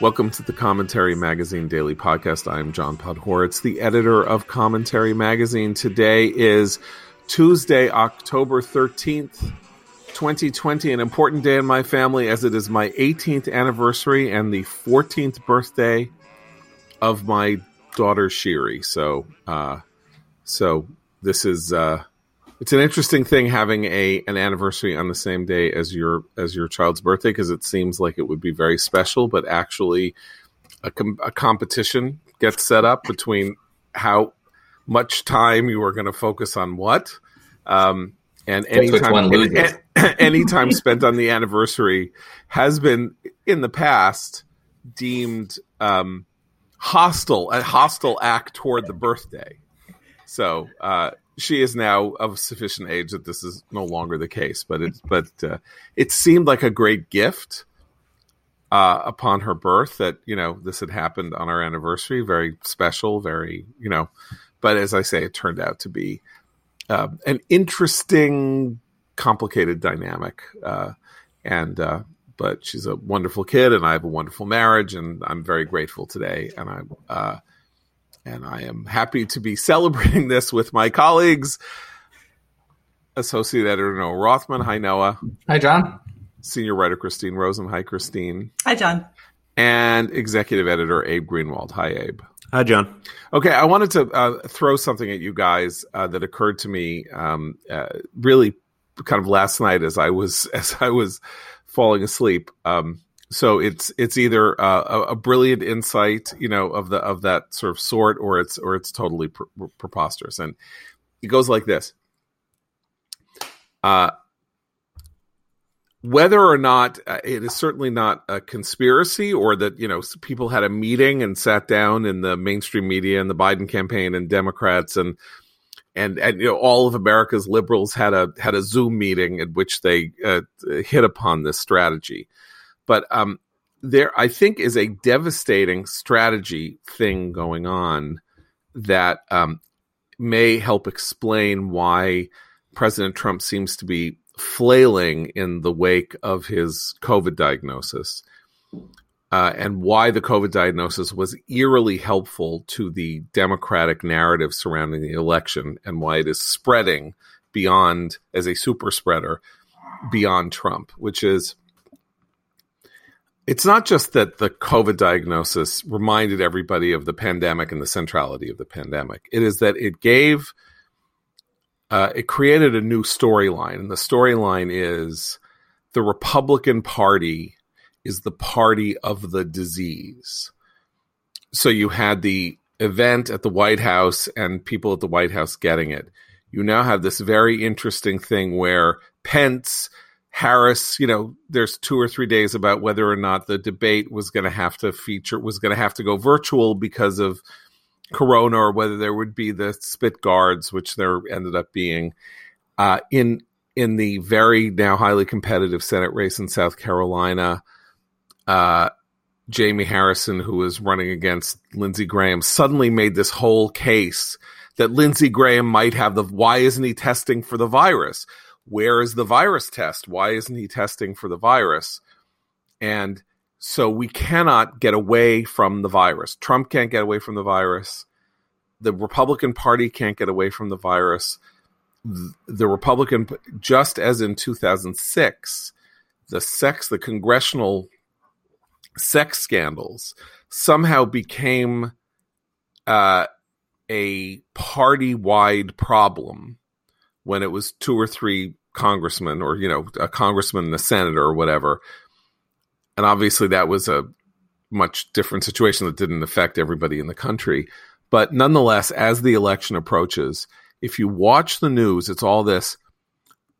Welcome to the Commentary Magazine Daily Podcast. I'm John Podhoretz, the editor of Commentary Magazine. Today is Tuesday, October 13th, 2020, an important day in my family as it is my 18th anniversary and the 14th birthday of my daughter Shiri. So, uh, so this is uh, it's an interesting thing having a an anniversary on the same day as your as your child's birthday because it seems like it would be very special, but actually, a, com- a competition gets set up between how much time you are going to focus on what. Um, and time any, time spent on the anniversary has been in the past deemed um, hostile, a hostile act toward the birthday. So uh, she is now of sufficient age that this is no longer the case. But it but uh, it seemed like a great gift uh, upon her birth that you know this had happened on our anniversary. Very special, very you know. But as I say, it turned out to be uh, an interesting, complicated dynamic. Uh, and uh, but she's a wonderful kid, and I have a wonderful marriage, and I'm very grateful today. And I uh, and I am happy to be celebrating this with my colleagues. Associate Editor Noah Rothman. Hi, Noah. Hi, John. Senior Writer Christine Rosen. Hi, Christine. Hi, John. And Executive Editor Abe Greenwald. Hi, Abe. Hi, John. Okay, I wanted to uh, throw something at you guys uh, that occurred to me um, uh, really kind of last night as I was as I was falling asleep. Um, so it's it's either uh, a, a, brilliant insight, you know, of the of that sort of sort, or it's or it's totally pre- preposterous. And it goes like this: uh, whether or not uh, it is certainly not a conspiracy, or that you know people had a meeting and sat down in the mainstream media and the Biden campaign and Democrats and and and you know all of America's liberals had a had a Zoom meeting at which they uh, hit upon this strategy. But um, there, I think, is a devastating strategy thing going on that um, may help explain why President Trump seems to be flailing in the wake of his COVID diagnosis. Uh, and why the COVID diagnosis was eerily helpful to the Democratic narrative surrounding the election, and why it is spreading beyond, as a super spreader, beyond Trump, which is it's not just that the COVID diagnosis reminded everybody of the pandemic and the centrality of the pandemic. It is that it gave, uh, it created a new storyline. And the storyline is the Republican Party is the party of the disease. So you had the event at the White House and people at the White House getting it. You now have this very interesting thing where Pence Harris, you know, there's two or three days about whether or not the debate was going to have to feature, was going to have to go virtual because of Corona, or whether there would be the spit guards, which there ended up being. Uh, in in the very now highly competitive Senate race in South Carolina, uh, Jamie Harrison, who was running against Lindsey Graham, suddenly made this whole case that Lindsey Graham might have the. Why isn't he testing for the virus? Where is the virus test? Why isn't he testing for the virus? And so we cannot get away from the virus. Trump can't get away from the virus. The Republican Party can't get away from the virus. The Republican, just as in 2006, the sex, the congressional sex scandals somehow became uh, a party wide problem when it was two or three congressman or you know a congressman and a senator or whatever. And obviously that was a much different situation that didn't affect everybody in the country. But nonetheless as the election approaches if you watch the news it's all this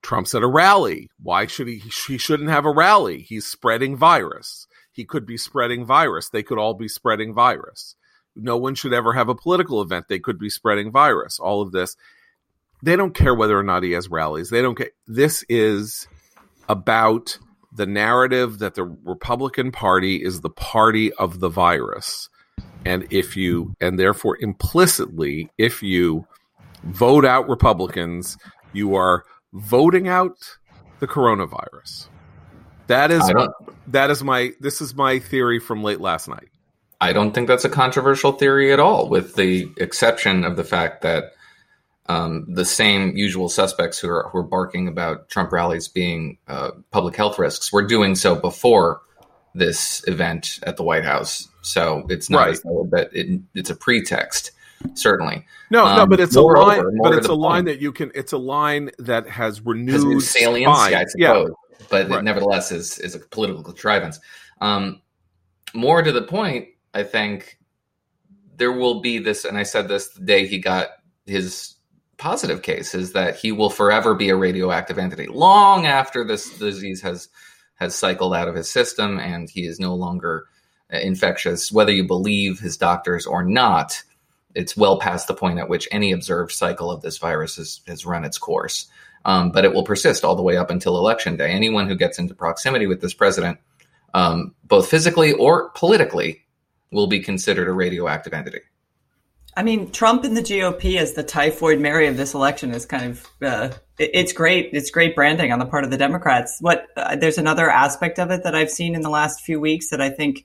trump's at a rally. Why should he he shouldn't have a rally? He's spreading virus. He could be spreading virus. They could all be spreading virus. No one should ever have a political event. They could be spreading virus. All of this they don't care whether or not he has rallies. They don't care. This is about the narrative that the Republican Party is the party of the virus. And if you, and therefore implicitly, if you vote out Republicans, you are voting out the coronavirus. That is that is my this is my theory from late last night. I don't think that's a controversial theory at all, with the exception of the fact that um, the same usual suspects who are, who are barking about Trump rallies being uh, public health risks were doing so before this event at the White House. So it's not right. as though that it, it's a pretext. Certainly, no, um, no, but it's a line. But it's a point. line that you can. It's a line that has renewed saliency, I suppose. Yeah. But right. it nevertheless is is a political contrivance. Um, more to the point, I think there will be this, and I said this the day he got his positive case, is that he will forever be a radioactive entity long after this disease has has cycled out of his system and he is no longer uh, infectious. Whether you believe his doctors or not, it's well past the point at which any observed cycle of this virus has, has run its course. Um, but it will persist all the way up until election day. Anyone who gets into proximity with this president, um, both physically or politically, will be considered a radioactive entity. I mean, Trump and the GOP as the typhoid Mary of this election is kind of uh, it's great. It's great branding on the part of the Democrats. What uh, there's another aspect of it that I've seen in the last few weeks that I think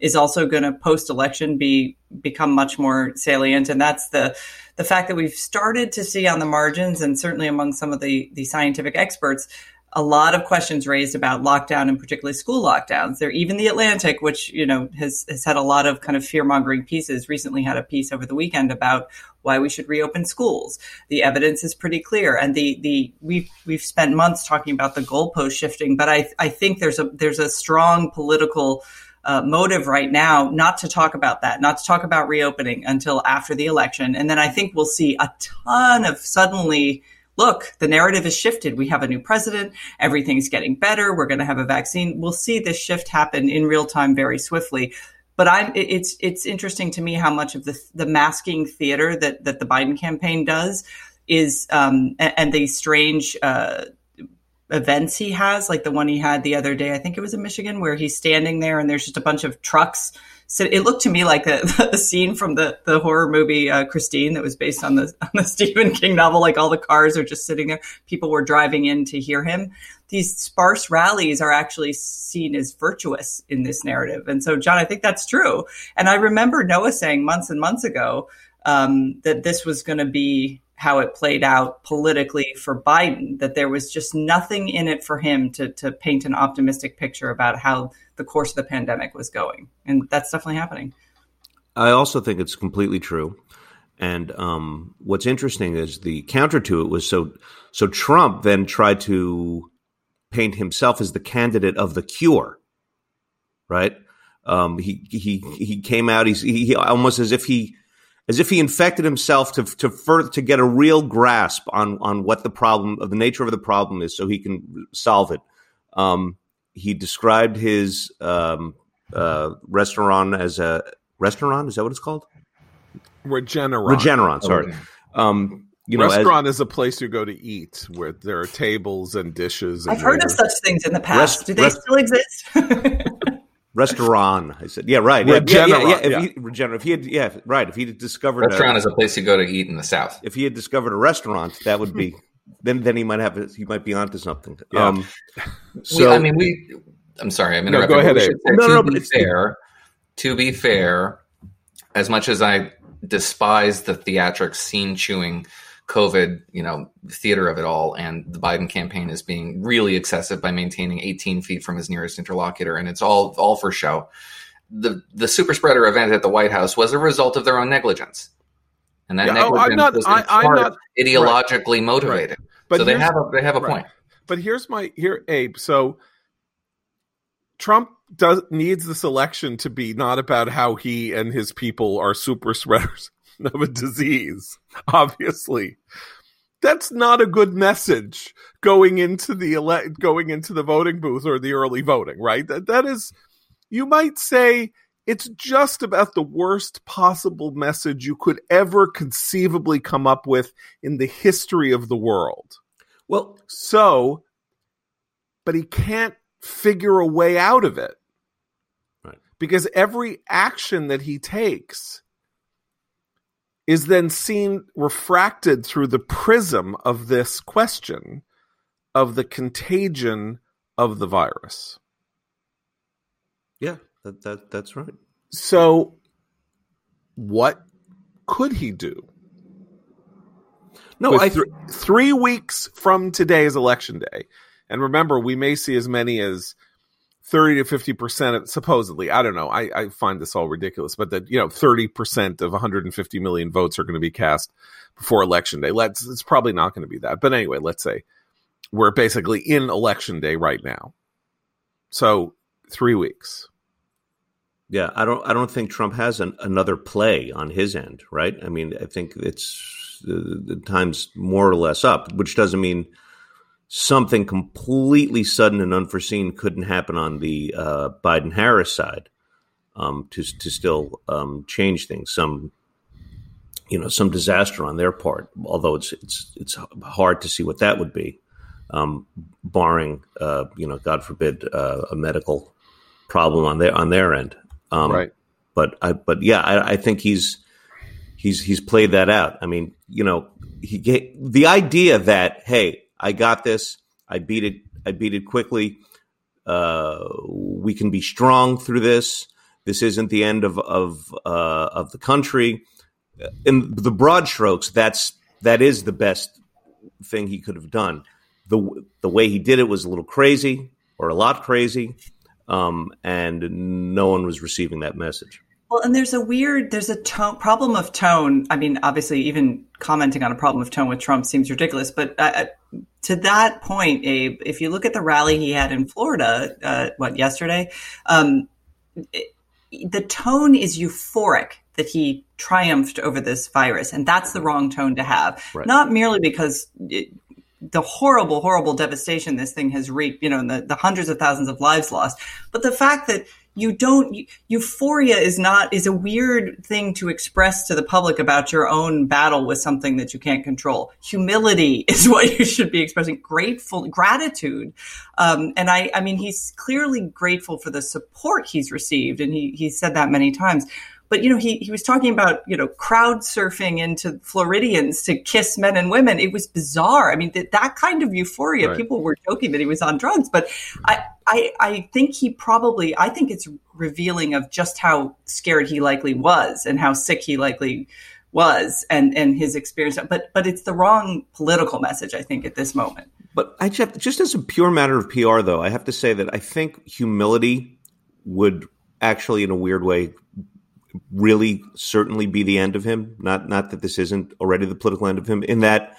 is also going to post election be become much more salient, and that's the the fact that we've started to see on the margins, and certainly among some of the the scientific experts, a lot of questions raised about lockdown and particularly school lockdowns. There, even the Atlantic, which you know has has had a lot of kind of fear mongering pieces, recently had a piece over the weekend about why we should reopen schools. The evidence is pretty clear, and the the we've we've spent months talking about the goalpost shifting, but I I think there's a there's a strong political. Uh, motive right now not to talk about that, not to talk about reopening until after the election. And then I think we'll see a ton of suddenly look, the narrative has shifted. We have a new president. Everything's getting better. We're going to have a vaccine. We'll see this shift happen in real time very swiftly. But I'm, it's, it's interesting to me how much of the, the masking theater that, that the Biden campaign does is, um, and, and the strange, uh, events he has, like the one he had the other day. I think it was in Michigan, where he's standing there and there's just a bunch of trucks so it looked to me like the scene from the, the horror movie uh, Christine that was based on the on the Stephen King novel. Like all the cars are just sitting there. People were driving in to hear him. These sparse rallies are actually seen as virtuous in this narrative. And so, John, I think that's true. And I remember Noah saying months and months ago um, that this was going to be how it played out politically for Biden, that there was just nothing in it for him to, to paint an optimistic picture about how the course of the pandemic was going. And that's definitely happening. I also think it's completely true. And um, what's interesting is the counter to it was so so Trump then tried to paint himself as the candidate of the cure, right? Um, he he he came out. He's he, almost as if he as if he infected himself to to further, to get a real grasp on on what the problem of the nature of the problem is, so he can solve it. Um, he described his um, uh, restaurant as a restaurant. Is that what it's called? Regeneron. Regeneron. Sorry. Um, you know, restaurant as, is a place you go to eat where there are tables and dishes. And I've heard of such things in the past. Rest, Do they rest, still exist? restaurant. I said, yeah, right. Yeah, yeah, yeah, yeah. If, He, Regener- if he had, yeah, right. If he had discovered restaurant a, is a place you go to eat in the South. If he had discovered a restaurant, that would be then. Then he might have. A, he might be onto something. Yeah. Um, so we, I mean, we. I'm sorry. I'm interrupting. No, go ahead. no, no, to be fair, to be fair, as much as I despise the theatrics, scene chewing COVID, you know, theater of it all, and the Biden campaign is being really excessive by maintaining 18 feet from his nearest interlocutor, and it's all all for show. The the super spreader event at the White House was a result of their own negligence, and that yeah, oh, negligence oh, not, was I, part not, ideologically right. motivated. Right. But so they have a they have a right. point. But here's my here, Abe. So Trump does needs this election to be not about how he and his people are super spreaders of a disease, obviously. That's not a good message going into the ele- going into the voting booth or the early voting, right? That that is you might say it's just about the worst possible message you could ever conceivably come up with in the history of the world. Well, so but he can't figure a way out of it. Right. Because every action that he takes is then seen refracted through the prism of this question of the contagion of the virus. Yeah, that, that that's right. So, what could he do? No, I th- th- three weeks from today is election day, and remember, we may see as many as thirty to fifty percent. Supposedly, I don't know. I, I find this all ridiculous, but that you know, thirty percent of one hundred and fifty million votes are going to be cast before election day. Let's. It's probably not going to be that, but anyway, let's say we're basically in election day right now. So three weeks. Yeah, I don't. I don't think Trump has an, another play on his end, right? I mean, I think it's the, the time's more or less up, which doesn't mean something completely sudden and unforeseen couldn't happen on the uh, Biden Harris side um, to to still um, change things. Some you know some disaster on their part, although it's it's it's hard to see what that would be, um, barring uh, you know God forbid uh, a medical problem on their on their end. Um, right. But I, but yeah, I, I, think he's he's he's played that out. I mean, you know, he get, the idea that hey, I got this, I beat it, I beat it quickly. Uh, we can be strong through this. This isn't the end of of uh, of the country. In the broad strokes, that's that is the best thing he could have done. the The way he did it was a little crazy, or a lot crazy um, and no one was receiving that message. Well, and there's a weird, there's a tone, problem of tone. I mean, obviously, even commenting on a problem of tone with Trump seems ridiculous. But uh, to that point, Abe, if you look at the rally he had in Florida, uh, what yesterday, um, it, the tone is euphoric that he triumphed over this virus, and that's the wrong tone to have. Right. Not merely because it, the horrible, horrible devastation this thing has wreaked, you know, the, the hundreds of thousands of lives lost. But the fact that you don't, euphoria is not, is a weird thing to express to the public about your own battle with something that you can't control. Humility is what you should be expressing. Grateful, gratitude. Um, and I, I mean, he's clearly grateful for the support he's received. And he, he said that many times. But you know, he he was talking about you know crowd surfing into Floridians to kiss men and women. It was bizarre. I mean, that that kind of euphoria. Right. People were joking that he was on drugs, but I, I I think he probably I think it's revealing of just how scared he likely was and how sick he likely was and and his experience. But but it's the wrong political message. I think at this moment. But I just, just as a pure matter of PR, though, I have to say that I think humility would actually, in a weird way, really certainly be the end of him. Not not that this isn't already the political end of him. In that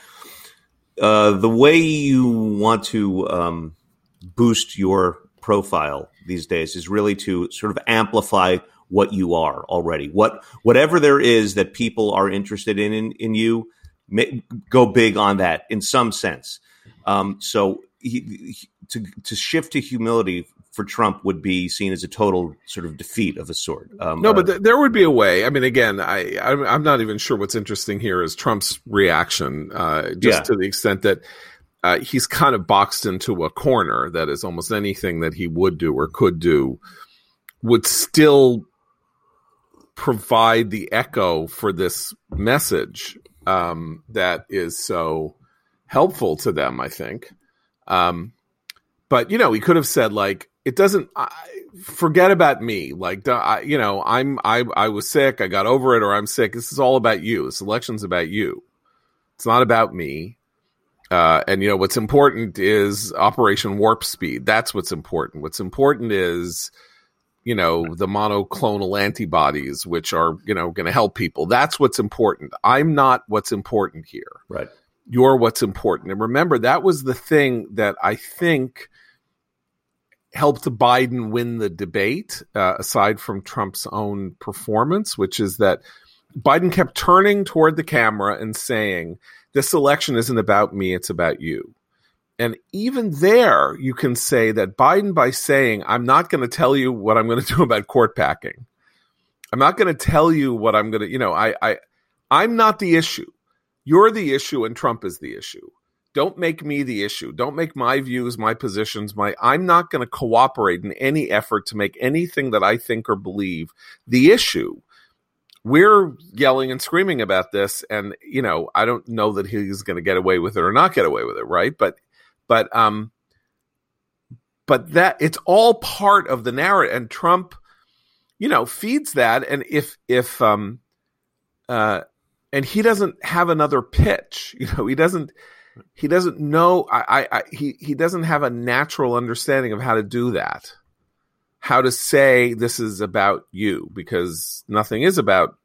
uh, the way you want to um, boost your profile these days is really to sort of amplify what you are already. What whatever there is that people are interested in in, in you, may, go big on that in some sense. Um, so he, he, to to shift to humility for Trump would be seen as a total sort of defeat of a sort. Um, no, but th- there would be a way. I mean, again, I I'm, I'm, not even sure what's interesting here is Trump's reaction, uh, just yeah. to the extent that uh, he's kind of boxed into a corner. That is almost anything that he would do or could do would still provide the echo for this message um, that is so helpful to them. I think. Um, but you know, he could have said like, it doesn't I, forget about me. Like I, you know i'm i i was sick. I got over it or i'm sick. This is all about you. This election's about you. It's not about me. Uh, and you know what's important is operation warp speed. That's what's important. What's important is you know the monoclonal antibodies which are you know going to help people. That's what's important. I'm not what's important here. Right. You're what's important. And remember that was the thing that i think helped Biden win the debate, uh, aside from Trump's own performance, which is that Biden kept turning toward the camera and saying, This election isn't about me, it's about you. And even there, you can say that Biden, by saying, I'm not going to tell you what I'm going to do about court packing, I'm not going to tell you what I'm going to, you know, I, I, I'm not the issue. You're the issue, and Trump is the issue don't make me the issue don't make my views my positions my i'm not going to cooperate in any effort to make anything that i think or believe the issue we're yelling and screaming about this and you know i don't know that he's going to get away with it or not get away with it right but but um but that it's all part of the narrative, and Trump, you know, feeds that. And if if um, uh, and he doesn't have another pitch, you know, he doesn't he doesn't know. I, I, I he he doesn't have a natural understanding of how to do that how to say this is about you because nothing is about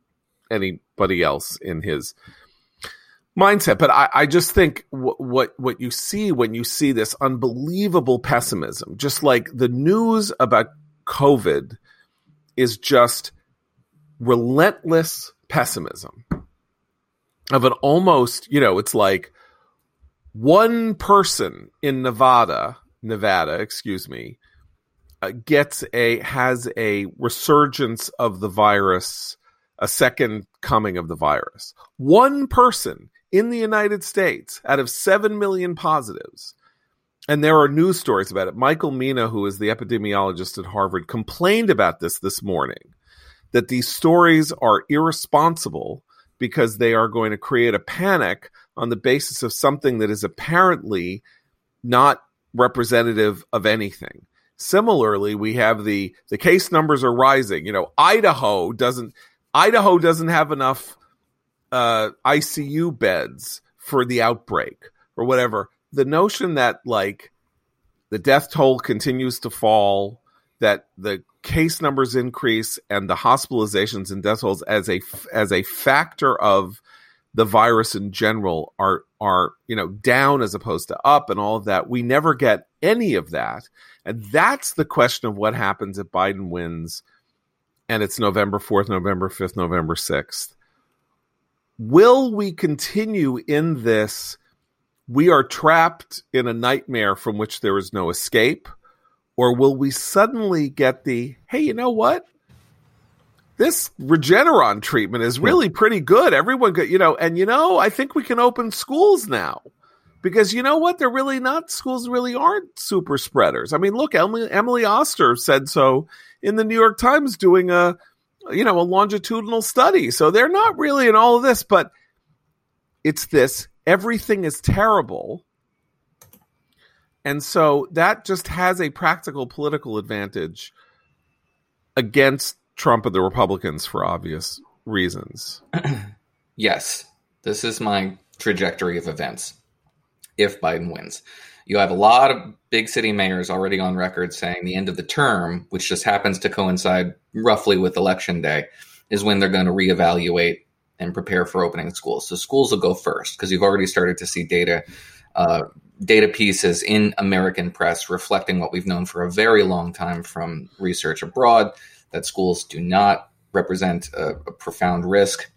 anybody else in his mindset. But I, I just think w- what what you see when you see this unbelievable pessimism, just like the news about COVID, is just relentless pessimism of an almost, you know, it's like one person in Nevada, Nevada, excuse me, uh, gets a has a resurgence of the virus, a second coming of the virus. One person in the United States out of 7 million positives. And there are news stories about it. Michael Mina, who is the epidemiologist at Harvard, complained about this this morning that these stories are irresponsible because they are going to create a panic on the basis of something that is apparently not representative of anything. Similarly, we have the the case numbers are rising. You know, Idaho doesn't Idaho doesn't have enough uh, ICU beds for the outbreak or whatever. The notion that like the death toll continues to fall, that the case numbers increase, and the hospitalizations and death tolls as a as a factor of the virus in general are are you know down as opposed to up and all of that. We never get any of that, and that's the question of what happens if Biden wins, and it's November fourth, November fifth, November sixth will we continue in this? We are trapped in a nightmare from which there is no escape, or will we suddenly get the hey, you know what? This Regeneron treatment is really pretty good. Everyone, got, you know, and you know, I think we can open schools now because you know what? They're really not schools. Really aren't super spreaders. I mean, look, Emily, Emily Oster said so in the New York Times doing a you know, a longitudinal study. So they're not really in all of this, but it's this everything is terrible. And so that just has a practical political advantage against Trump and the Republicans for obvious reasons. yes, this is my trajectory of events if Biden wins. You have a lot of big city mayors already on record saying the end of the term, which just happens to coincide roughly with election day, is when they're going to reevaluate and prepare for opening schools. So schools will go first because you've already started to see data uh, data pieces in American press reflecting what we've known for a very long time from research abroad that schools do not represent a, a profound risk.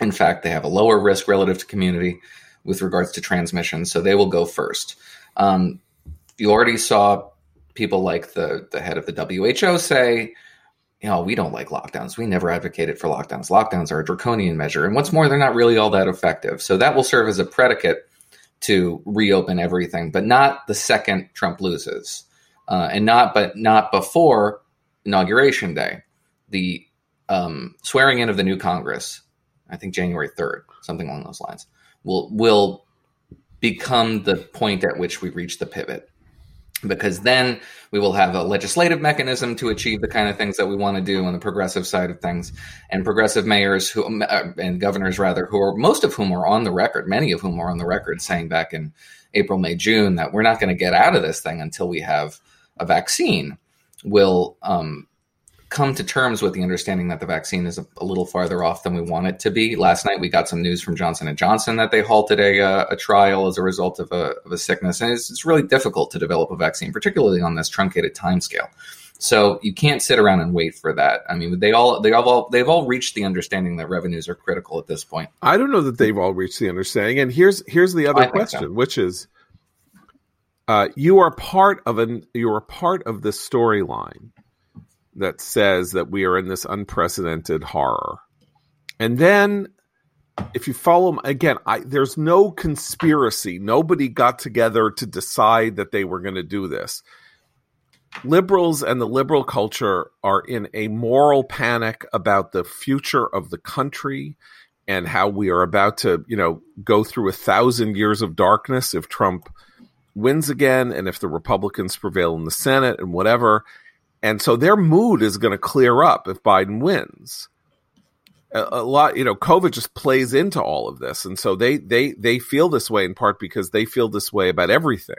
In fact, they have a lower risk relative to community with regards to transmission, so they will go first. Um, you already saw people like the the head of the WHO say, you know, we don't like lockdowns. We never advocated for lockdowns. Lockdowns are a draconian measure, and what's more, they're not really all that effective. So that will serve as a predicate to reopen everything, but not the second Trump loses, uh, and not but not before inauguration day, the um, swearing in of the new Congress. I think January third, something along those lines, will will become the point at which we reach the pivot because then we will have a legislative mechanism to achieve the kind of things that we want to do on the progressive side of things and progressive mayors who uh, and governors rather who are most of whom are on the record many of whom are on the record saying back in april may june that we're not going to get out of this thing until we have a vaccine will um, come to terms with the understanding that the vaccine is a, a, little farther off than we want it to be. Last night we got some news from Johnson and Johnson that they halted a, uh, a trial as a result of a, of a sickness, and it's, it's, really difficult to develop a vaccine, particularly on this truncated time scale. So you can't sit around and wait for that. I mean, they all they all they've all reached the understanding that revenues are critical at this point. I don't know that they've all reached the understanding. And here's here's the other question, so. which is, uh, you are part of an you are part of the storyline that says that we are in this unprecedented horror. And then if you follow again, I, there's no conspiracy. Nobody got together to decide that they were going to do this. Liberals and the liberal culture are in a moral panic about the future of the country and how we are about to, you know, go through a thousand years of darkness if Trump wins again and if the Republicans prevail in the Senate and whatever. And so their mood is going to clear up if Biden wins. A, a, lot, you know, COVID just plays into all of this. And so they they they feel this way in part because they feel this way about everything.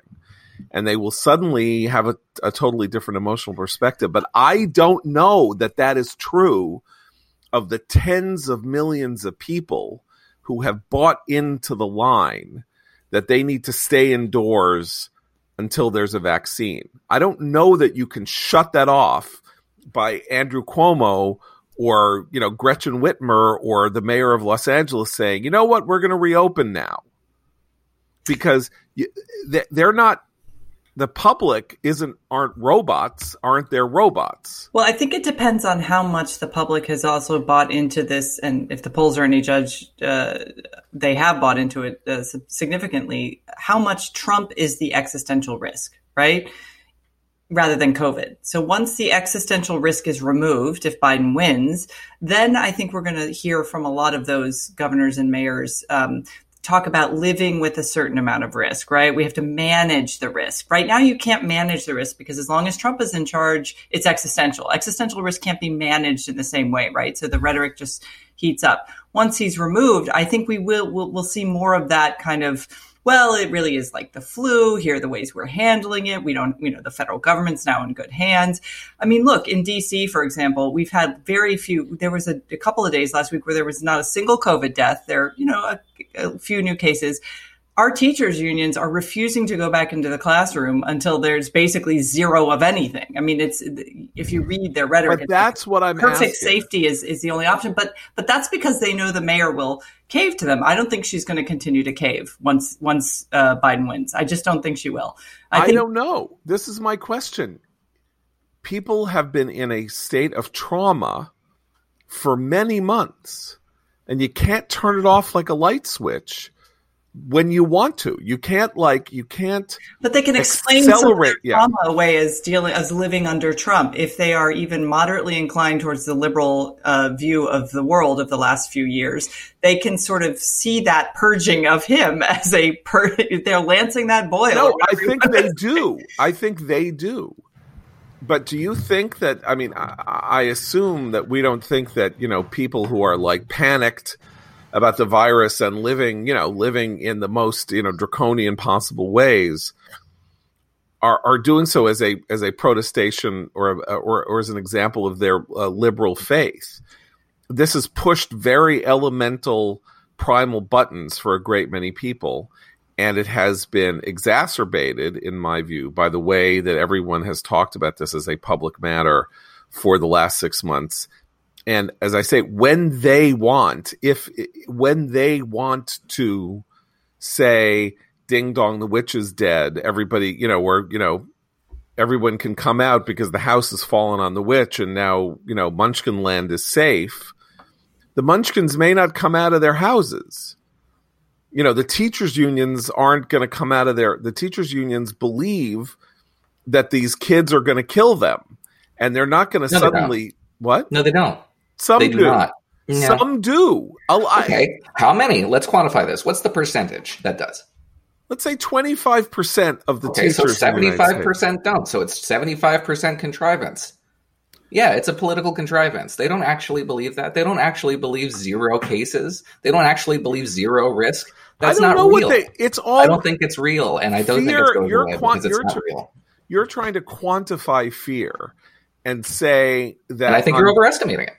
And they will suddenly have a, a totally different emotional perspective. But I don't know that that is true of the tens of millions of people who have bought into the line that they need to stay indoors until there's a vaccine. I don't know that you can shut that off by Andrew Cuomo or, you know, Gretchen Whitmer or the mayor of Los Angeles saying, "You know what? We're going to reopen now." Because they're not the public isn't aren't robots aren't there robots. Well i think it depends on how much the public has also bought into this and if the polls are any judge uh, they have bought into it uh, significantly how much trump is the existential risk right? Rather than covid. So once the existential risk is removed if biden wins then i think we're going to hear from a lot of those governors and mayors um, talk about living with a certain amount of risk, right? We have to manage the risk. Right now, you can't manage the risk because as long as Trump is in charge, it's existential. Existential risk can't be managed in the same way, right? So the rhetoric just heats up. Once he's removed, I think we will we'll, we'll see more of that kind of well, it really is like the flu. Here are the ways we're handling it. We don't, you know, the federal government's now in good hands. I mean, look, in DC, for example, we've had very few, there was a, a couple of days last week where there was not a single COVID death. There, you know, a, a few new cases our teachers unions are refusing to go back into the classroom until there's basically zero of anything. I mean, it's if you read their rhetoric, but that's like, what I'm perfect asking. safety is is the only option. But but that's because they know the mayor will cave to them. I don't think she's going to continue to cave once once uh, Biden wins. I just don't think she will. I, I think- don't know. This is my question. People have been in a state of trauma for many months, and you can't turn it off like a light switch when you want to. You can't like you can't. But they can explain accelerate, yeah. trauma away as dealing as living under Trump if they are even moderately inclined towards the liberal uh, view of the world of the last few years. They can sort of see that purging of him as a per. They're lancing that boil. No, I think they do. I think they do. But do you think that? I mean, I, I assume that we don't think that you know people who are like panicked about the virus and living, you know, living in the most, you know, draconian possible ways are, are doing so as a as a protestation or or, or as an example of their uh, liberal faith. This has pushed very elemental primal buttons for a great many people and it has been exacerbated in my view by the way that everyone has talked about this as a public matter for the last 6 months and as I say, when they want, if when they want to say, "Ding dong, the witch is dead," everybody, you know, or you know, everyone can come out because the house has fallen on the witch, and now you know, Munchkin Land is safe. The Munchkins may not come out of their houses. You know, the teachers' unions aren't going to come out of their. The teachers' unions believe that these kids are going to kill them, and they're not going to no, suddenly. What? No, they don't. Some they do. do. Not. No. Some do. Oh, okay. How many? Let's quantify this. What's the percentage that does? Let's say 25% of the okay, teachers. So 75% don't. So it's 75% contrivance. Yeah, it's a political contrivance. They don't actually believe that. They don't actually believe zero cases. They don't actually believe zero risk. That's not real. They, it's all. I don't think it's real, and I don't fear, think it's going away because it's not real. You're trying to quantify fear and say that. And I think on, you're overestimating it.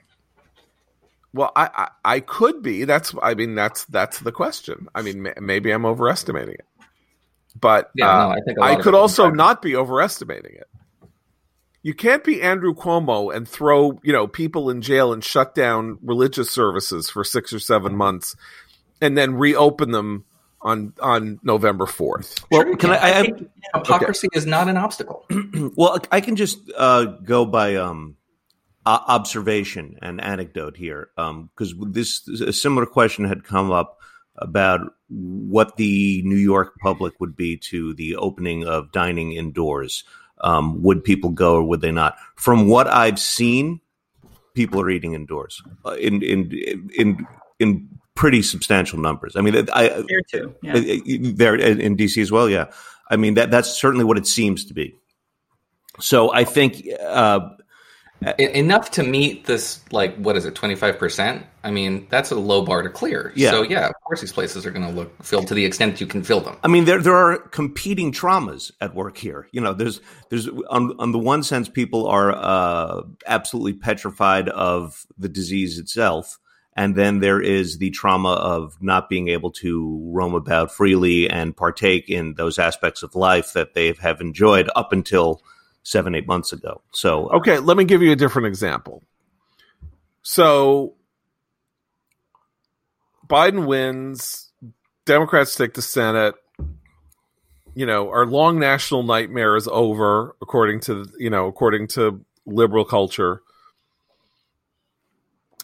Well, I, I, I could be. That's I mean that's that's the question. I mean maybe I'm overestimating it, but yeah, uh, no, I, think I could also not be overestimating it. You can't be Andrew Cuomo and throw you know people in jail and shut down religious services for six or seven months, and then reopen them on on November fourth. Well, sure can I? I, I hypocrisy okay. is not an obstacle. well, I can just uh, go by um, observation and anecdote here, because um, this a similar question had come up about what the New York public would be to the opening of dining indoors. Um, would people go or would they not? From what I've seen, people are eating indoors uh, in in in in pretty substantial numbers. I mean, I here too, yeah. there in DC as well. Yeah, I mean, that that's certainly what it seems to be. So I think uh, enough to meet this like what is it 25% i mean that's a low bar to clear. Yeah. so yeah of course these places are going to look filled to the extent that you can fill them. I mean there there are competing traumas at work here. You know there's there's on, on the one sense people are uh, absolutely petrified of the disease itself and then there is the trauma of not being able to roam about freely and partake in those aspects of life that they have enjoyed up until seven, eight months ago. So, uh, okay, let me give you a different example. So, Biden wins, Democrats take the Senate. You know, our long national nightmare is over, according to you know, according to liberal culture.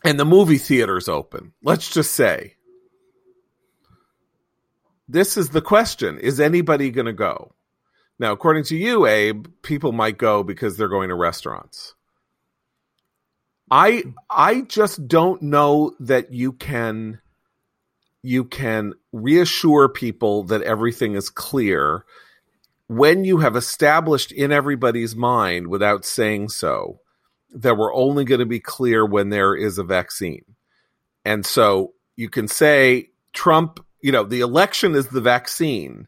And the movie theater's open. Let's just say. This is the question. Is anybody going to go? Now, according to you, Abe, people might go because they're going to restaurants. I I just don't know that you can you can reassure people that everything is clear when you have established in everybody's mind without saying so that we're only going to be clear when there is a vaccine. And so you can say Trump, you know, the election is the vaccine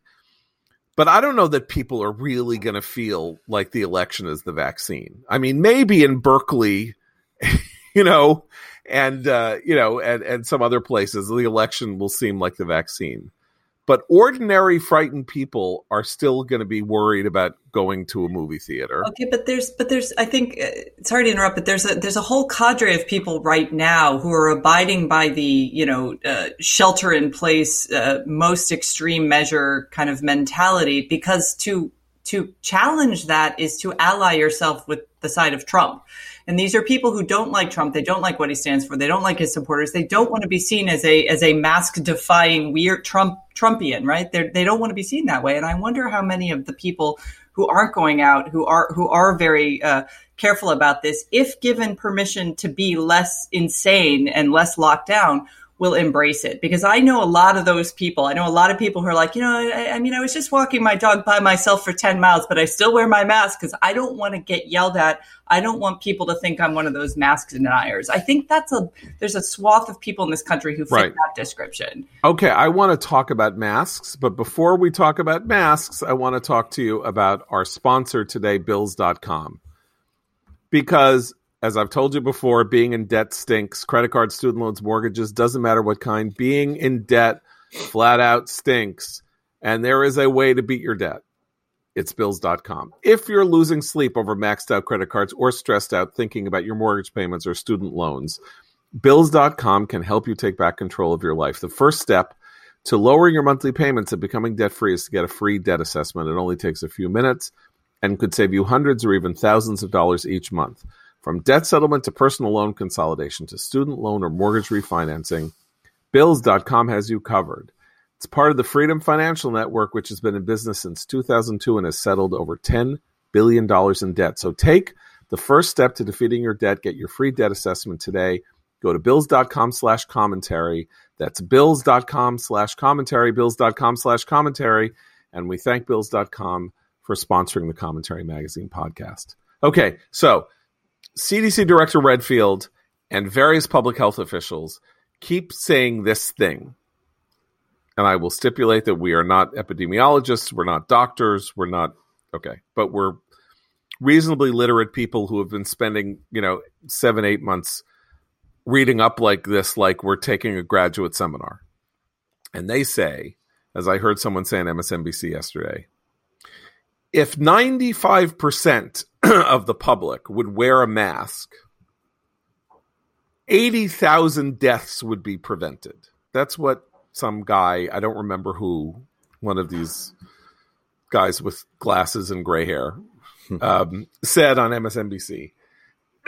but I don't know that people are really going to feel like the election is the vaccine. I mean, maybe in Berkeley, you know, and uh, you know, and and some other places, the election will seem like the vaccine but ordinary frightened people are still going to be worried about going to a movie theater. Okay, but there's but there's I think uh, sorry to interrupt, but there's a there's a whole cadre of people right now who are abiding by the you know uh, shelter in place uh, most extreme measure kind of mentality because to to challenge that is to ally yourself with the side of Trump. And these are people who don't like Trump. They don't like what he stands for. They don't like his supporters. They don't want to be seen as a as a mask defying weird Trump Trumpian, right? They're, they don't want to be seen that way. And I wonder how many of the people who aren't going out, who are who are very uh, careful about this, if given permission to be less insane and less locked down, will embrace it because I know a lot of those people. I know a lot of people who are like, you know, I, I mean, I was just walking my dog by myself for 10 miles, but I still wear my mask because I don't want to get yelled at. I don't want people to think I'm one of those mask deniers. I think that's a, there's a swath of people in this country who fit right. that description. Okay. I want to talk about masks, but before we talk about masks, I want to talk to you about our sponsor today, bills.com. Because as I've told you before, being in debt stinks. Credit cards, student loans, mortgages, doesn't matter what kind. Being in debt flat out stinks. And there is a way to beat your debt. It's bills.com. If you're losing sleep over maxed out credit cards or stressed out thinking about your mortgage payments or student loans, bills.com can help you take back control of your life. The first step to lowering your monthly payments and becoming debt free is to get a free debt assessment. It only takes a few minutes and could save you hundreds or even thousands of dollars each month. From debt settlement to personal loan consolidation to student loan or mortgage refinancing, Bills.com has you covered. It's part of the Freedom Financial Network, which has been in business since 2002 and has settled over $10 billion in debt. So take the first step to defeating your debt. Get your free debt assessment today. Go to bills.com slash commentary. That's bills.com slash commentary, bills.com slash commentary. And we thank bills.com for sponsoring the Commentary Magazine podcast. Okay, so CDC Director Redfield and various public health officials keep saying this thing. And I will stipulate that we are not epidemiologists, we're not doctors, we're not okay, but we're reasonably literate people who have been spending, you know, seven, eight months reading up like this, like we're taking a graduate seminar. And they say, as I heard someone say on MSNBC yesterday, if 95% of the public would wear a mask, 80,000 deaths would be prevented. That's what some guy, I don't remember who, one of these guys with glasses and gray hair, um, said on MSNBC.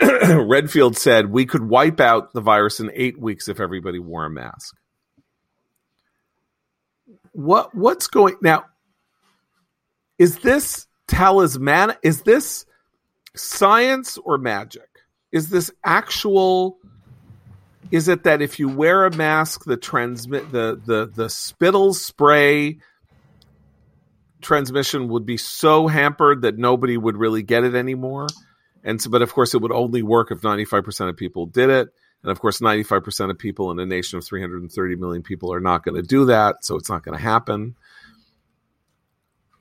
Redfield said we could wipe out the virus in eight weeks if everybody wore a mask. What what's going now? Is this talisman? Is this science or magic? Is this actual? Is it that if you wear a mask, the transmit the the the spittle spray transmission would be so hampered that nobody would really get it anymore. And so, but of course, it would only work if 95% of people did it. And of course, 95% of people in a nation of 330 million people are not going to do that. So it's not going to happen.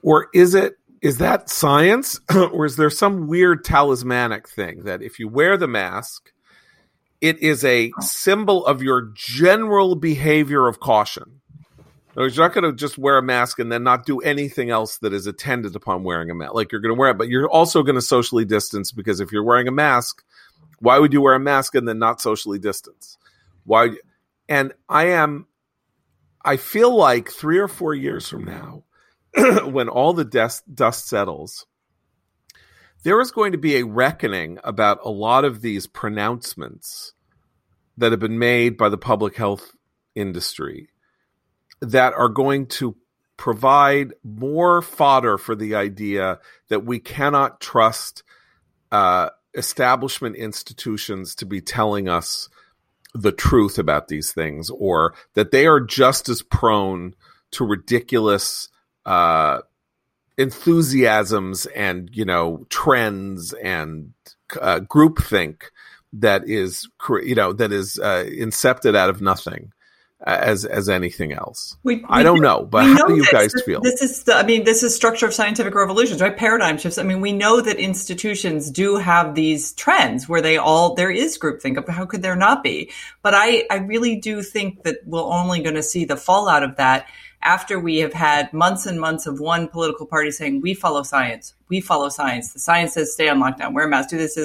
Or is it, is that science? or is there some weird talismanic thing that if you wear the mask, it is a symbol of your general behavior of caution? you're not going to just wear a mask and then not do anything else that is attended upon wearing a mask. Like you're going to wear it, but you're also going to socially distance because if you're wearing a mask, why would you wear a mask and then not socially distance? Why? And I am, I feel like three or four years from now, when all the dust, dust settles, there is going to be a reckoning about a lot of these pronouncements that have been made by the public health industry that are going to provide more fodder for the idea that we cannot trust uh, establishment institutions to be telling us the truth about these things, or that they are just as prone to ridiculous uh, enthusiasms and you know trends and uh, groupthink that is you know that is uh, incepted out of nothing as as anything else. We, we I don't know, but how know do you this. guys feel? This is, the, I mean, this is structure of scientific revolutions, right? Paradigm shifts. I mean, we know that institutions do have these trends where they all there is groupthink. How could there not be? But I I really do think that we're only going to see the fallout of that after we have had months and months of one political party saying we follow science, we follow science. The science says stay on lockdown, wear a mask, do this,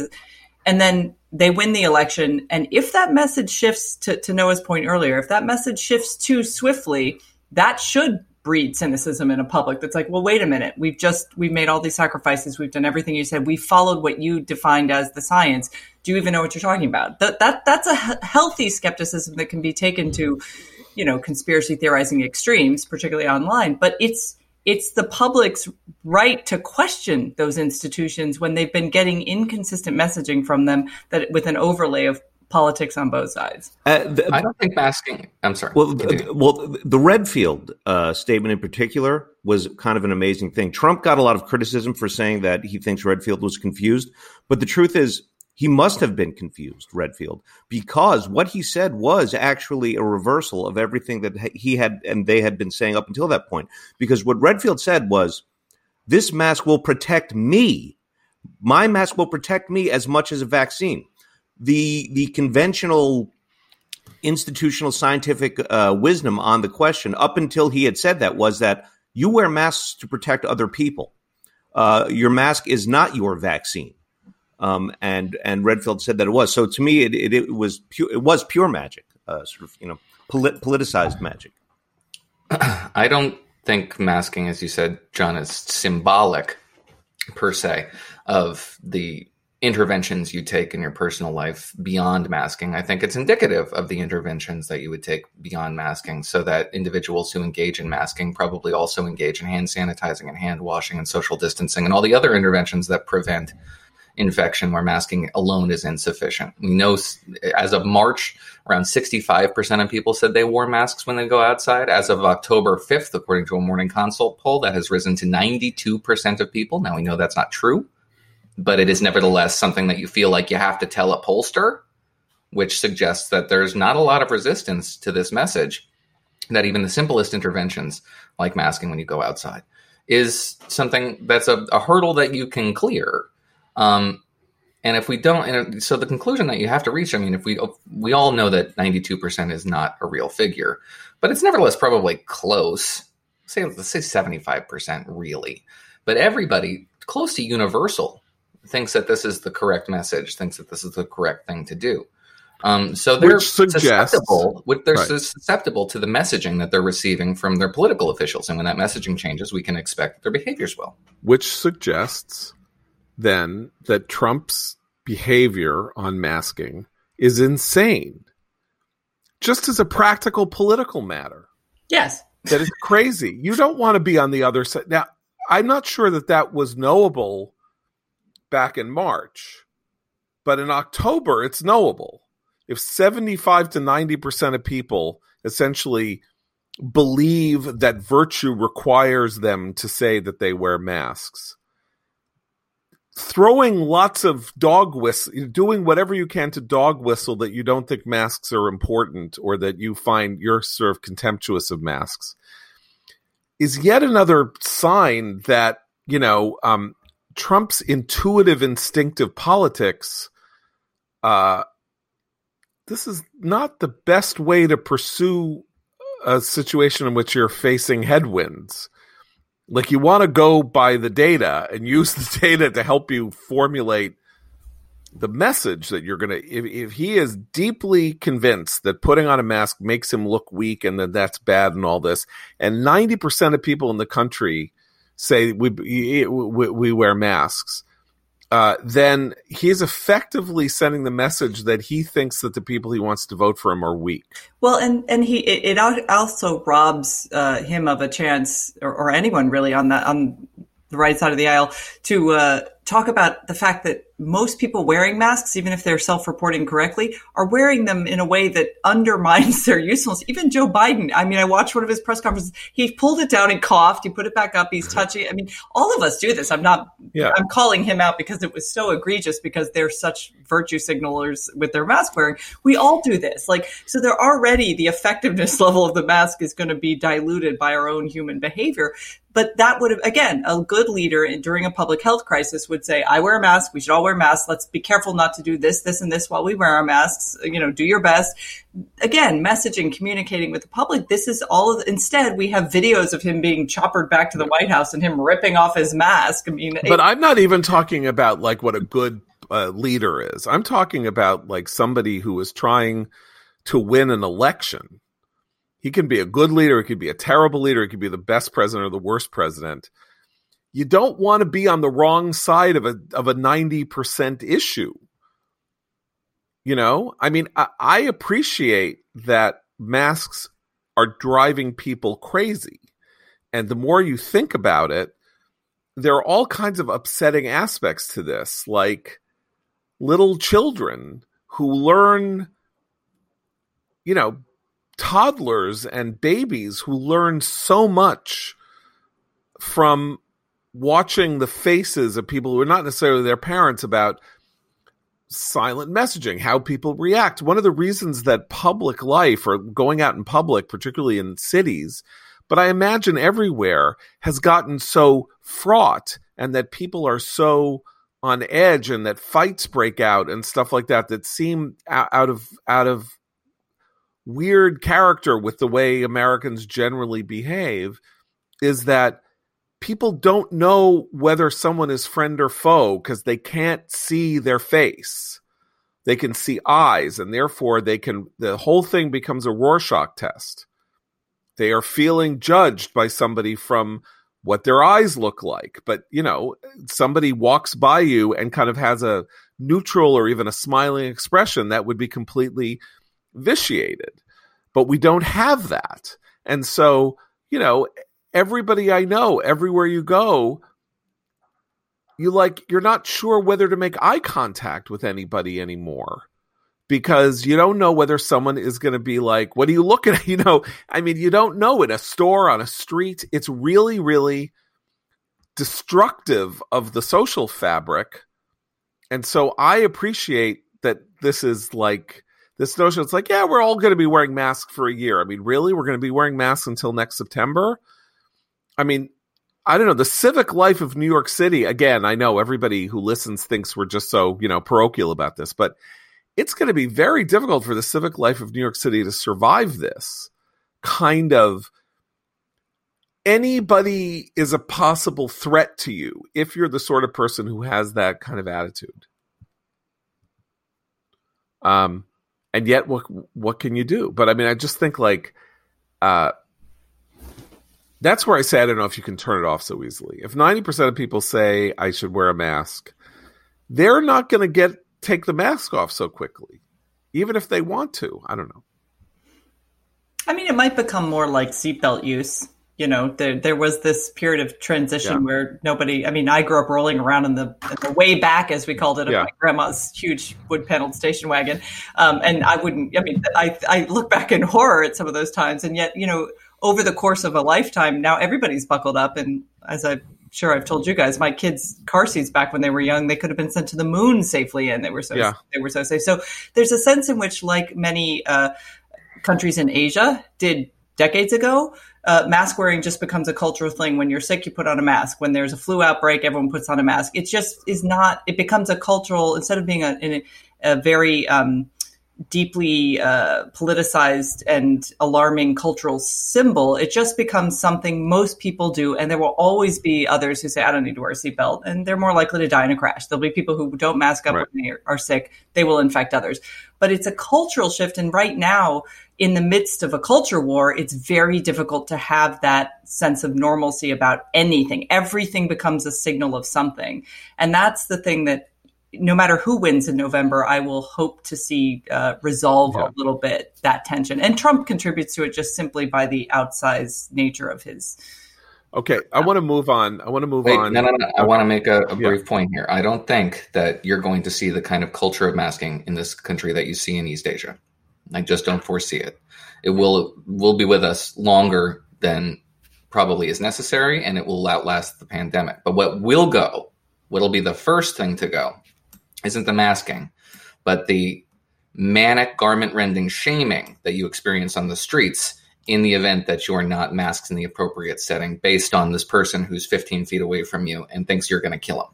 and then they win the election. And if that message shifts to, to Noah's point earlier, if that message shifts too swiftly, that should breed cynicism in a public that's like, well, wait a minute. We've just, we've made all these sacrifices. We've done everything you said. We followed what you defined as the science. Do you even know what you're talking about? That, that, that's a healthy skepticism that can be taken to, you know, conspiracy theorizing extremes, particularly online, but it's, it's the public's right to question those institutions when they've been getting inconsistent messaging from them that with an overlay of politics on both sides. Uh, the, I don't think masking. I'm sorry. Well, the, well, the Redfield uh, statement in particular was kind of an amazing thing. Trump got a lot of criticism for saying that he thinks Redfield was confused, but the truth is he must have been confused, Redfield, because what he said was actually a reversal of everything that he had and they had been saying up until that point. Because what Redfield said was, this mask will protect me. My mask will protect me as much as a vaccine. The the conventional institutional scientific uh, wisdom on the question up until he had said that was that you wear masks to protect other people. Uh, your mask is not your vaccine. Um, and and Redfield said that it was. So to me, it, it, it was pure, it was pure magic, uh, sort of you know polit- politicized magic. I don't think masking, as you said, John, is symbolic per se of the interventions you take in your personal life beyond masking. I think it's indicative of the interventions that you would take beyond masking so that individuals who engage in masking probably also engage in hand sanitizing and hand washing and social distancing and all the other interventions that prevent infection where masking alone is insufficient. We know as of March, around 65% of people said they wore masks when they go outside. As of October 5th, according to a morning consult poll, that has risen to 92% of people. Now we know that's not true, but it is nevertheless something that you feel like you have to tell a pollster, which suggests that there's not a lot of resistance to this message, that even the simplest interventions, like masking when you go outside, is something that's a, a hurdle that you can clear um, and if we don't, and so the conclusion that you have to reach, I mean, if we we all know that ninety two percent is not a real figure, but it's nevertheless probably close. Say let's say seventy five percent really, but everybody close to universal thinks that this is the correct message, thinks that this is the correct thing to do. Um, so they're susceptible. They're right. susceptible to the messaging that they're receiving from their political officials, and when that messaging changes, we can expect their behaviors will. Which suggests then that Trump's behavior on masking is insane, just as a practical political matter. Yes. That is crazy. You don't want to be on the other side. Now, I'm not sure that that was knowable back in March, but in October, it's knowable. If 75 to 90% of people essentially believe that virtue requires them to say that they wear masks. Throwing lots of dog whistle, doing whatever you can to dog whistle that you don't think masks are important or that you find you're sort of contemptuous of masks is yet another sign that, you know, um, Trump's intuitive, instinctive politics uh, this is not the best way to pursue a situation in which you're facing headwinds. Like you want to go by the data and use the data to help you formulate the message that you're going to if, if he is deeply convinced that putting on a mask makes him look weak and that that's bad and all this and 90% of people in the country say we we, we wear masks uh, then he's effectively sending the message that he thinks that the people he wants to vote for him are weak. Well, and and he it, it also robs uh, him of a chance, or, or, anyone really on that on the right side of the aisle, to uh, talk about the fact that most people wearing masks, even if they're self-reporting correctly, are wearing them in a way that undermines their usefulness. Even Joe Biden. I mean, I watched one of his press conferences. He pulled it down and coughed. He put it back up. He's touching. I mean, all of us do this. I'm not. Yeah. I'm calling him out because it was so egregious because they're such virtue signalers with their mask wearing. We all do this. Like, so they're already the effectiveness level of the mask is going to be diluted by our own human behavior. But that would have, again, a good leader in, during a public health crisis would say, I wear a mask. We should all wear masks. Let's be careful not to do this, this, and this while we wear our masks. You know, do your best. Again, messaging, communicating with the public. This is all of, instead we have videos of him being choppered back to the White House and him ripping off his mask. I mean, but it, I'm not even talking about like what a good uh, leader is. I'm talking about like somebody who is trying to win an election. He can be a good leader. He could be a terrible leader. He could be the best president or the worst president you don't want to be on the wrong side of a of a 90% issue. You know, I mean, I, I appreciate that masks are driving people crazy. And the more you think about it, there are all kinds of upsetting aspects to this, like little children who learn, you know, toddlers and babies who learn so much from watching the faces of people who are not necessarily their parents about silent messaging, how people react. One of the reasons that public life or going out in public, particularly in cities, but I imagine everywhere, has gotten so fraught and that people are so on edge and that fights break out and stuff like that that seem out of out of weird character with the way Americans generally behave is that people don't know whether someone is friend or foe because they can't see their face. They can see eyes, and therefore they can. The whole thing becomes a Rorschach test. They are feeling judged by somebody from what their eyes look like. But, you know, somebody walks by you and kind of has a neutral or even a smiling expression that would be completely vitiated. But we don't have that. And so, you know, everybody I know, everywhere you go, you like you're not sure whether to make eye contact with anybody anymore because you don't know whether someone is going to be like, "What are you looking at?" You know, I mean, you don't know in a store on a street. It's really, really destructive of the social fabric, and so I appreciate that this is like this notion. It's like, yeah, we're all going to be wearing masks for a year. I mean, really, we're going to be wearing masks until next September. I mean, I don't know, the civic life of New York City, again, I know everybody who listens thinks we're just so, you know, parochial about this, but it's going to be very difficult for the civic life of New York City to survive this kind of anybody is a possible threat to you if you're the sort of person who has that kind of attitude. Um, and yet, what what can you do? But I mean, I just think like, uh, that's where I say I don't know if you can turn it off so easily. If 90% of people say I should wear a mask, they're not going to get take the mask off so quickly, even if they want to. I don't know. I mean, it might become more like seatbelt use. You know, there there was this period of transition yeah. where nobody. I mean, I grew up rolling around in the, in the way back, as we called it, of my grandma's huge wood paneled station wagon, um, and I wouldn't. I mean, I I look back in horror at some of those times, and yet, you know, over the course of a lifetime, now everybody's buckled up. And as I'm sure I've told you guys, my kids' car seats back when they were young, they could have been sent to the moon safely, and they were so yeah. they were so safe. So there's a sense in which, like many uh, countries in Asia did decades ago, uh, mask wearing just becomes a cultural thing. When you're sick, you put on a mask. When there's a flu outbreak, everyone puts on a mask. It just is not. It becomes a cultural instead of being a, a, a very um, deeply uh, politicized and alarming cultural symbol. It just becomes something most people do, and there will always be others who say, "I don't need to wear a seatbelt," and they're more likely to die in a crash. There'll be people who don't mask up right. when they are, are sick; they will infect others. But it's a cultural shift, and right now, in the midst of a culture war, it's very difficult to have that sense of normalcy about anything. Everything becomes a signal of something, and that's the thing that no matter who wins in November, I will hope to see uh, resolve yeah. a little bit that tension. And Trump contributes to it just simply by the outsized nature of his. Okay, I want to move on. I want to move Wait, on. No, no, no. I want to make a, a brief yeah. point here. I don't think that you're going to see the kind of culture of masking in this country that you see in East Asia. I just don't foresee it. It will will be with us longer than probably is necessary, and it will outlast the pandemic. But what will go, what'll be the first thing to go, isn't the masking, but the manic garment rending shaming that you experience on the streets in the event that you are not masked in the appropriate setting based on this person who's 15 feet away from you and thinks you're going to kill him.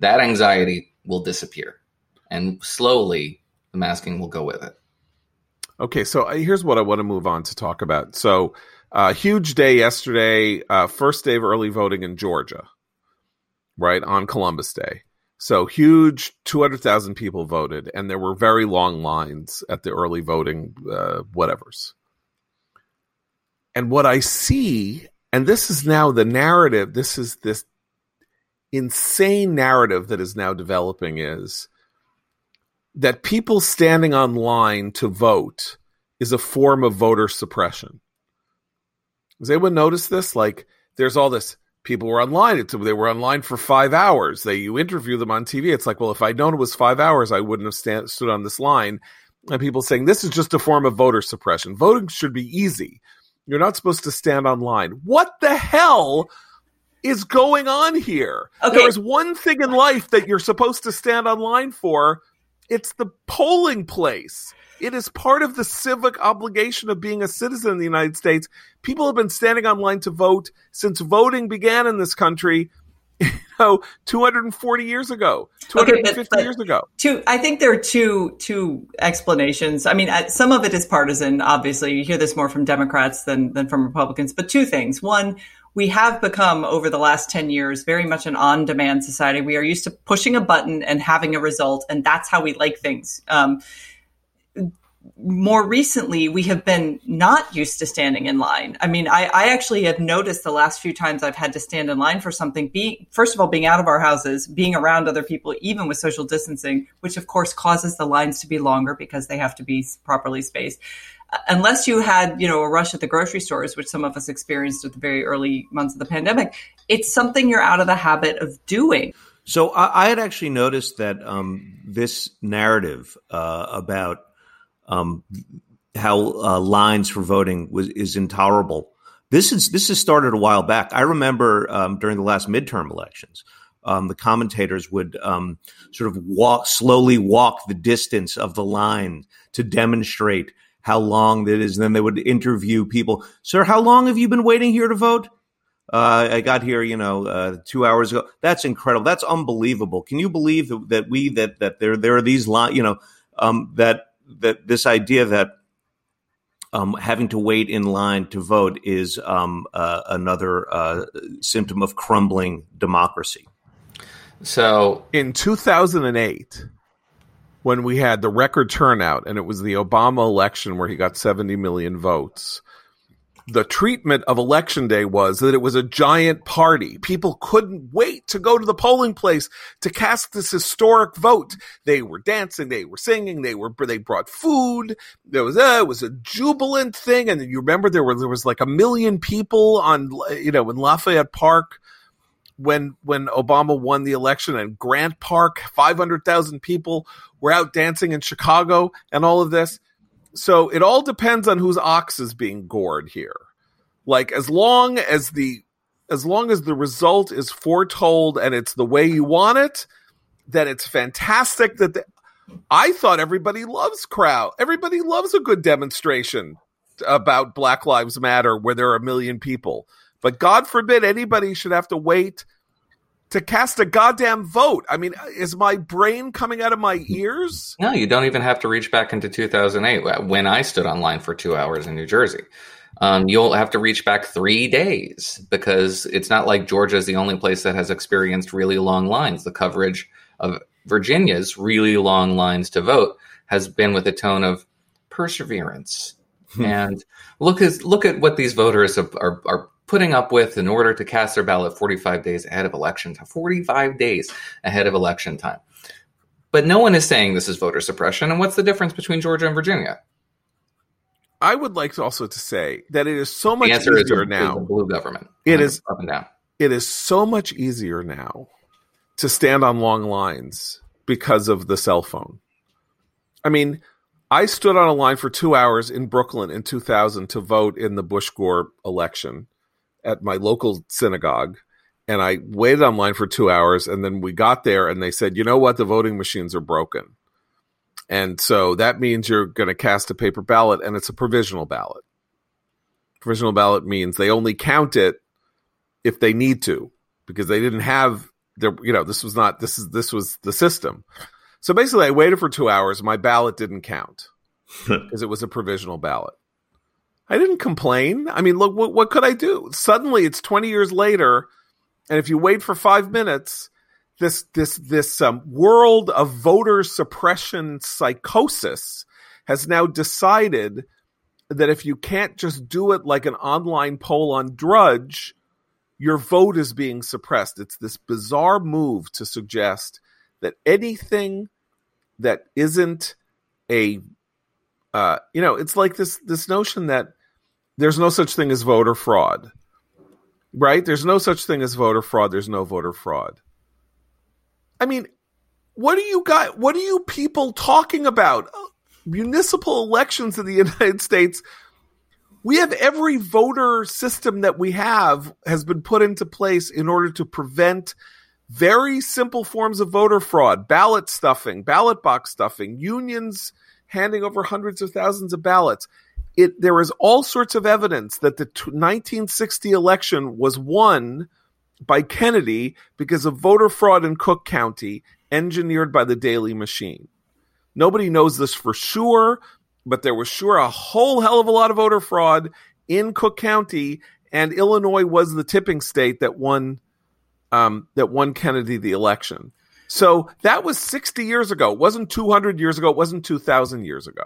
That anxiety will disappear. And slowly, the masking will go with it. Okay, so uh, here's what I want to move on to talk about. So, uh, huge day yesterday, uh, first day of early voting in Georgia, right on Columbus Day. So huge, 200,000 people voted, and there were very long lines at the early voting, uh, whatevers. And what I see, and this is now the narrative, this is this insane narrative that is now developing is that people standing on line to vote is a form of voter suppression. Does anyone notice this? Like, there's all this people were online. It's, they were online for five hours. They you interview them on TV. It's like, well, if I'd known it was five hours, I wouldn't have stand, stood on this line. And people saying this is just a form of voter suppression. Voting should be easy. You're not supposed to stand online. What the hell is going on here? Okay. There is one thing in life that you're supposed to stand online for. It's the polling place. It is part of the civic obligation of being a citizen in the United States. People have been standing online to vote since voting began in this country. You know, 240 years ago, 250 okay, but, but years ago. Two, I think there are two two explanations. I mean, some of it is partisan. Obviously, you hear this more from Democrats than than from Republicans. But two things: one, we have become over the last 10 years very much an on demand society. We are used to pushing a button and having a result, and that's how we like things. Um, more recently, we have been not used to standing in line. I mean, I, I, actually have noticed the last few times I've had to stand in line for something, being, first of all, being out of our houses, being around other people, even with social distancing, which of course causes the lines to be longer because they have to be properly spaced. Uh, unless you had, you know, a rush at the grocery stores, which some of us experienced at the very early months of the pandemic, it's something you're out of the habit of doing. So I, I had actually noticed that um, this narrative uh, about um, how uh, lines for voting was is intolerable. This is this has started a while back. I remember um, during the last midterm elections, um, the commentators would um, sort of walk slowly walk the distance of the line to demonstrate how long that is. And then they would interview people. Sir, how long have you been waiting here to vote? Uh, I got here, you know, uh, two hours ago. That's incredible. That's unbelievable. Can you believe that, that we that that there there are these lines, you know, um, that that this idea that um, having to wait in line to vote is um, uh, another uh, symptom of crumbling democracy. So in 2008, when we had the record turnout and it was the Obama election where he got 70 million votes, the treatment of election day was that it was a giant party. People couldn't wait to go to the polling place to cast this historic vote. They were dancing, they were singing, they were they brought food. There was a, it was a jubilant thing, and you remember there were there was like a million people on you know in Lafayette Park when when Obama won the election, and Grant Park, five hundred thousand people were out dancing in Chicago, and all of this so it all depends on whose ox is being gored here. Like as long as the as long as the result is foretold and it's the way you want it, then it's fantastic that the, I thought everybody loves crowd. Everybody loves a good demonstration about Black Lives Matter where there are a million people. But God forbid anybody should have to wait to cast a goddamn vote. I mean, is my brain coming out of my ears? No, you don't even have to reach back into 2008 when I stood online for two hours in New Jersey. Um, you'll have to reach back three days because it's not like Georgia is the only place that has experienced really long lines. The coverage of Virginia's really long lines to vote has been with a tone of perseverance. Hmm. and look at look at what these voters are, are, are putting up with in order to cast their ballot 45 days ahead of election time. 45 days ahead of election time. But no one is saying this is voter suppression. And what's the difference between Georgia and Virginia? I would like to also to say that it is so much easier is now. blue government. It is up and down. It is so much easier now to stand on long lines because of the cell phone. I mean, I stood on a line for two hours in Brooklyn in 2000 to vote in the Bush Gore election at my local synagogue. And I waited online for two hours. And then we got there and they said, you know what? The voting machines are broken. And so that means you're going to cast a paper ballot and it's a provisional ballot. Provisional ballot means they only count it if they need to because they didn't have there you know this was not this is this was the system so basically i waited for two hours my ballot didn't count because it was a provisional ballot i didn't complain i mean look what, what could i do suddenly it's 20 years later and if you wait for five minutes this this this um, world of voter suppression psychosis has now decided that if you can't just do it like an online poll on drudge your vote is being suppressed. It's this bizarre move to suggest that anything that isn't a uh, you know, it's like this this notion that there's no such thing as voter fraud. Right? There's no such thing as voter fraud. There's no voter fraud. I mean, what are you got what are you people talking about? Municipal elections in the United States we have every voter system that we have has been put into place in order to prevent very simple forms of voter fraud, ballot stuffing, ballot box stuffing, unions handing over hundreds of thousands of ballots. It, there is all sorts of evidence that the 1960 election was won by Kennedy because of voter fraud in Cook County engineered by the Daley machine. Nobody knows this for sure, but there was sure a whole hell of a lot of voter fraud in Cook County, and Illinois was the tipping state that won um, that won Kennedy the election. So that was 60 years ago. It wasn't 200 years ago. It wasn't 2,000 years ago.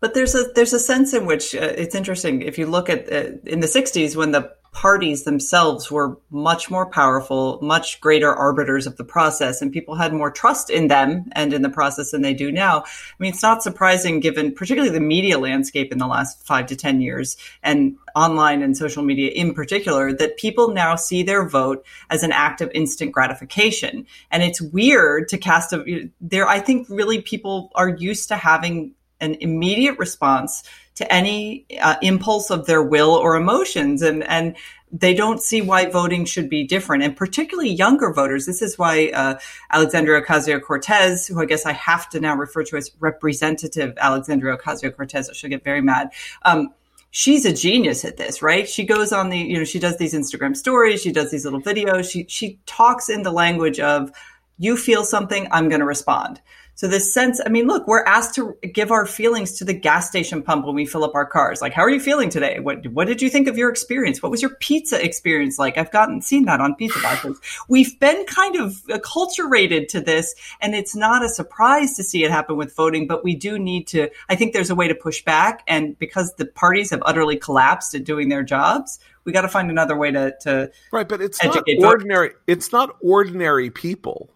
But there's a there's a sense in which uh, it's interesting if you look at uh, in the 60s when the parties themselves were much more powerful, much greater arbiters of the process, and people had more trust in them and in the process than they do now. I mean, it's not surprising given particularly the media landscape in the last five to 10 years and online and social media in particular that people now see their vote as an act of instant gratification. And it's weird to cast a, there, I think really people are used to having an immediate response to any uh, impulse of their will or emotions. And and they don't see why voting should be different. And particularly younger voters this is why uh, alexandria ocasio-cortez who i guess i have to now refer to as representative alexandria ocasio-cortez she'll get very mad. Um, she's a genius at this right? She goes on the you know she does these instagram stories she does these little videos she she talks in the language of you feel something i'm going to respond so this sense, I mean, look, we're asked to give our feelings to the gas station pump when we fill up our cars. Like, how are you feeling today? What what did you think of your experience? What was your pizza experience like? I've gotten seen that on pizza boxes. We've been kind of acculturated to this, and it's not a surprise to see it happen with voting. But we do need to. I think there's a way to push back, and because the parties have utterly collapsed at doing their jobs, we got to find another way to, to right. But it's not ordinary. Voters. It's not ordinary people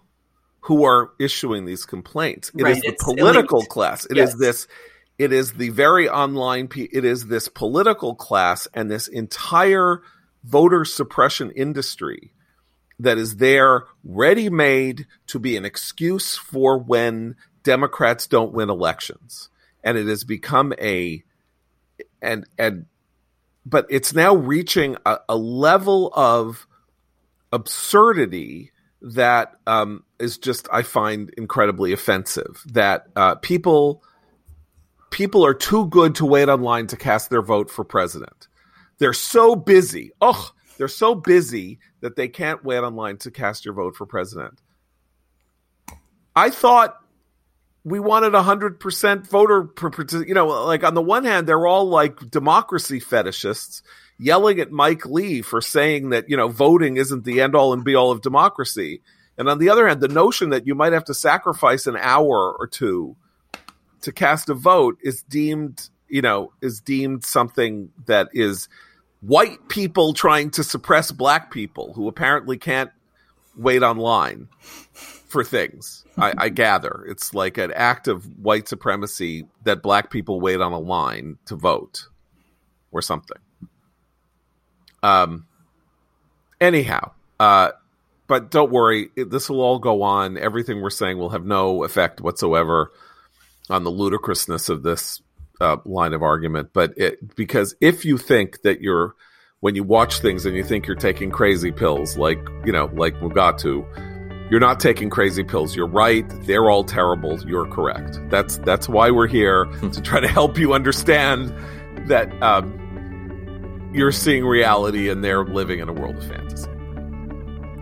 who are issuing these complaints. It right. is the it's political elite. class. It yes. is this. It is the very online. It is this political class and this entire voter suppression industry that is there, ready made to be an excuse for when Democrats don't win elections, and it has become a and and but it's now reaching a, a level of absurdity that um, is just I find incredibly offensive. That uh, people people are too good to wait online to cast their vote for president. They're so busy. Oh, they're so busy that they can't wait online to cast your vote for president. I thought we wanted 100% voter, you know, like on the one hand, they're all like democracy fetishists yelling at Mike Lee for saying that, you know, voting isn't the end all and be all of democracy. And on the other hand, the notion that you might have to sacrifice an hour or two to cast a vote is deemed, you know, is deemed something that is white people trying to suppress black people who apparently can't wait online for things. I, I, gather it's like an act of white supremacy that black people wait on a line to vote or something. Um. Anyhow, uh, but don't worry, this will all go on. Everything we're saying will have no effect whatsoever on the ludicrousness of this uh, line of argument. But it because if you think that you're when you watch things and you think you're taking crazy pills, like you know, like Mugatu, you're not taking crazy pills. You're right. They're all terrible. You're correct. That's that's why we're here to try to help you understand that um, you're seeing reality and they're living in a world of fantasy.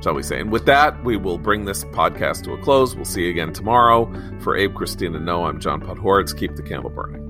Shall we say? And with that, we will bring this podcast to a close. We'll see you again tomorrow. For Abe, Christina, Noah, I'm John Podhoretz. Keep the candle burning.